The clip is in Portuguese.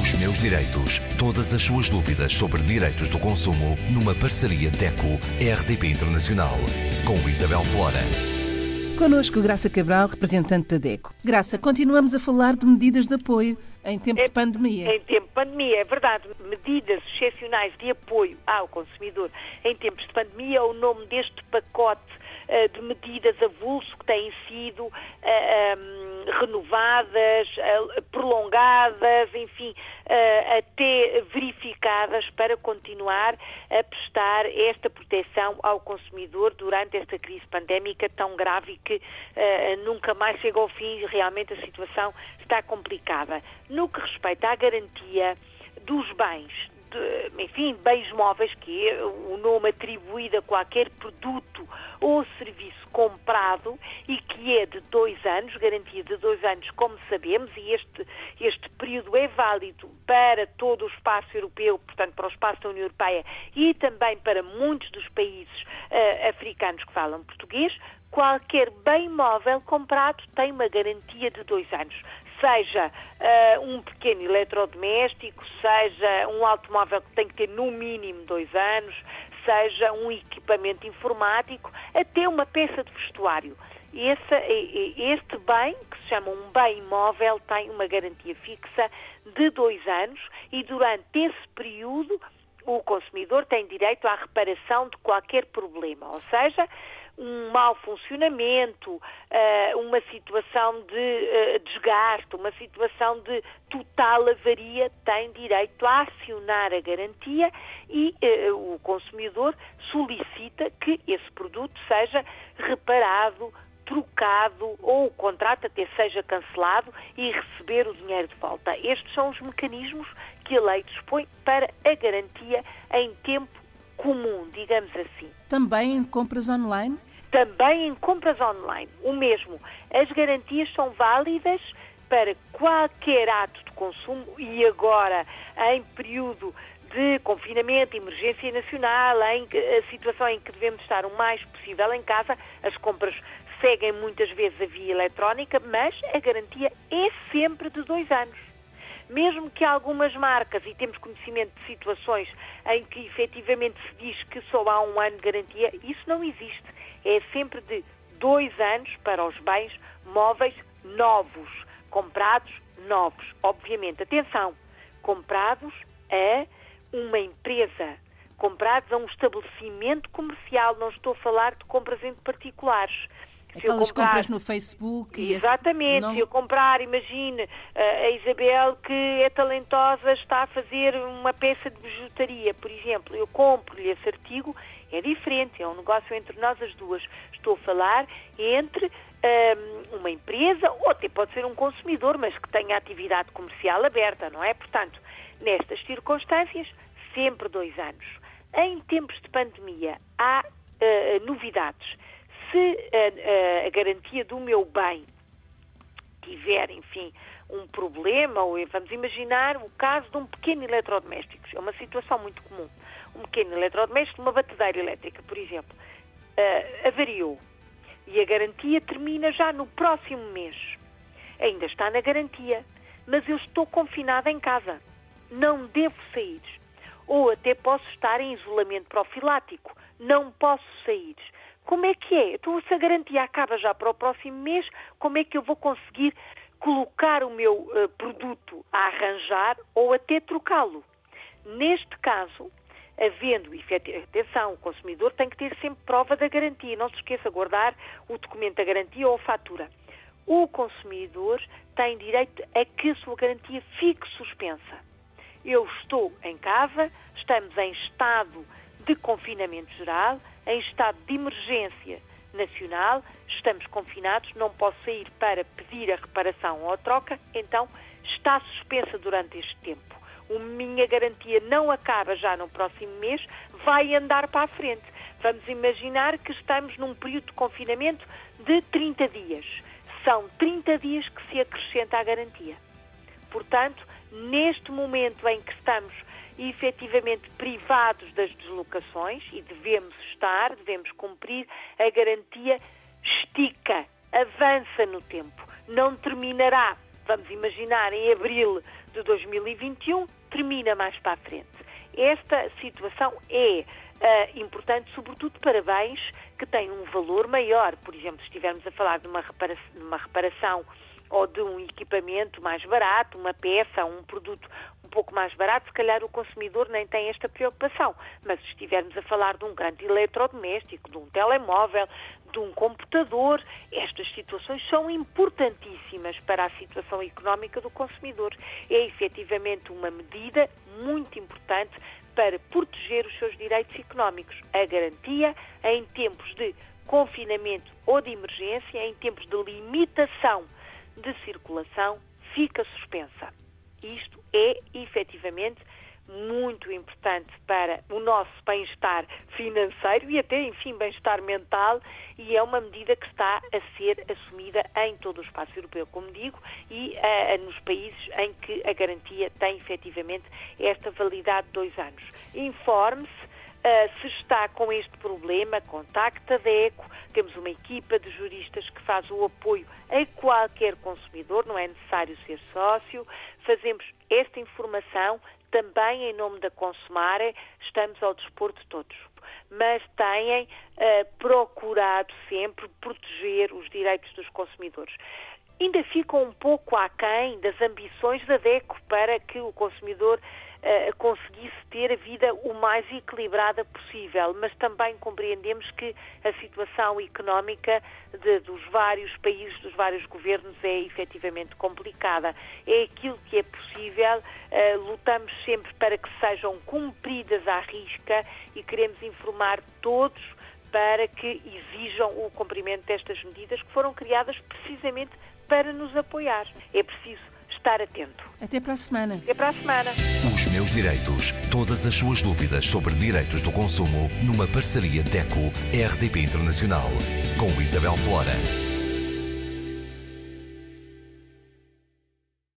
Os meus direitos. Todas as suas dúvidas sobre direitos do consumo numa parceria DECO-RDP Internacional. Com Isabel Flora. Connosco, Graça Cabral, representante da DECO. Graça, continuamos a falar de medidas de apoio em tempo É- de pandemia. Em tempo de pandemia, é verdade. Medidas excepcionais de apoio ao consumidor em tempos de pandemia é o nome deste pacote eh, de medidas avulso que têm sido hum, renovadas, eh, prolongadas, enfim, eh, até verificadas para continuar a prestar esta proteção ao consumidor durante esta crise pandémica tão grave e que eh, nunca mais chega ao fim e realmente a situação está complicada. No que respeita à garantia dos bens, enfim, bens móveis, que é o nome atribuído a qualquer produto ou serviço comprado e que é de dois anos, garantia de dois anos, como sabemos, e este, este período é válido para todo o espaço europeu, portanto para o espaço da União Europeia e também para muitos dos países eh, africanos que falam português, qualquer bem móvel comprado tem uma garantia de dois anos seja eh, um pequeno eletrodoméstico, seja um automóvel que tem que ter no mínimo dois anos, seja um equipamento informático, até uma peça de vestuário. Esse, este bem, que se chama um bem imóvel, tem uma garantia fixa de dois anos e durante esse período o consumidor tem direito à reparação de qualquer problema, ou seja, um mau funcionamento, eh, uma situação de eh, desgaste, uma situação de total avaria, tem direito a acionar a garantia e eh, o consumidor solicita que esse produto seja reparado, trocado ou o contrato até seja cancelado e receber o dinheiro de volta. Estes são os mecanismos que a lei dispõe para a garantia em tempo comum, digamos assim. Também em compras online? Também em compras online, o mesmo. As garantias são válidas para qualquer ato de consumo e agora, em período de confinamento, emergência nacional, em a situação em que devemos estar o mais possível em casa, as compras seguem muitas vezes a via eletrónica, mas a garantia é sempre de dois anos mesmo que algumas marcas, e temos conhecimento de situações em que efetivamente se diz que só há um ano de garantia, isso não existe. É sempre de dois anos para os bens móveis novos, comprados novos. Obviamente, atenção, comprados a uma empresa, comprados a um estabelecimento comercial, não estou a falar de compras entre particulares. Se Aquelas comprar- compras no Facebook e esse- Exatamente, não- se eu comprar, imagine, a Isabel que é talentosa está a fazer uma peça de bijutaria, por exemplo, eu compro-lhe esse artigo, é diferente, é um negócio entre nós as duas. Estou a falar entre ahm, uma empresa ou até pode ser um consumidor, mas que tenha atividade comercial aberta, não é? Portanto, nestas circunstâncias, sempre dois anos. Em tempos de pandemia, há eh, novidades. Se a, a- a garantia do meu bem tiver, enfim, um problema, ou vamos imaginar o caso de um pequeno eletrodoméstico, é uma situação muito comum. Um pequeno eletrodoméstico, uma batedeira elétrica, por exemplo, ah, avariou e a garantia termina já no próximo mês. Ainda está na garantia, mas eu estou confinada em casa. Não devo sair. Ou até posso estar em isolamento profilático. Não posso sair. Como é que é? Então, se a garantia acaba já para o próximo mês, como é que eu vou conseguir colocar o meu eh, produto a arranjar ou até trocá-lo? Neste caso, havendo, atenção, o consumidor tem que ter sempre prova da garantia. Não se esqueça de guardar o documento da garantia ou a fatura. O consumidor tem direito a que a sua garantia fique suspensa. Eu estou em casa, estamos em estado de confinamento geral, em estado de emergência nacional, estamos confinados, não posso sair para pedir a reparação ou a troca, então está suspensa durante este tempo. A minha garantia não acaba já no próximo mês, vai andar para a frente. Vamos imaginar que estamos num período de confinamento de 30 dias. São 30 dias que se acrescenta à garantia. Portanto, neste momento em que estamos efetivamente privados das deslocações e devemos estar, devemos cumprir, a garantia estica, avança no tempo. Não terminará vamos imaginar em abril de 2021, termina mais para a frente. Esta situação é uh, importante, sobretudo para bens que têm um valor maior. Por exemplo, se estivermos a falar de uma reparação, de uma reparação ou de um equipamento mais barato, uma peça, um produto pouco mais barato, se calhar o consumidor nem tem esta preocupação. Mas se estivermos a falar de um grande eletrodoméstico, de um telemóvel, de um computador, estas situações são importantíssimas para a situação económica do consumidor. É efetivamente uma medida muito importante para proteger os seus direitos económicos. A garantia em tempos de confinamento ou de emergência, em tempos de limitação de circulação, fica suspensa. Isto é efetivamente muito importante para o nosso bem-estar financeiro e até, enfim, bem-estar mental e é uma medida que está a ser assumida em todo o espaço europeu, como digo, e uh, nos países em que a garantia tem efetivamente esta validade de dois anos. Informe-se Uh, se está com este problema, contacta a DECO, temos uma equipa de juristas que faz o apoio a qualquer consumidor, não é necessário ser sócio, fazemos esta informação também em nome da Consumare, estamos ao dispor de todos. Mas têm uh, procurado sempre proteger os direitos dos consumidores ainda ficam um pouco aquém das ambições da DECO para que o consumidor uh, conseguisse ter a vida o mais equilibrada possível, mas também compreendemos que a situação económica de, dos vários países, dos vários governos é efetivamente complicada. É aquilo que é possível, uh, lutamos sempre para que sejam cumpridas à risca e queremos informar todos para que exijam o cumprimento destas medidas que foram criadas precisamente para nos apoiar. É preciso estar atento. Até para a semana. Até para a semana. Os meus direitos. Todas as suas dúvidas sobre direitos do consumo numa parceria DECO-RDP Internacional com Isabel Flora.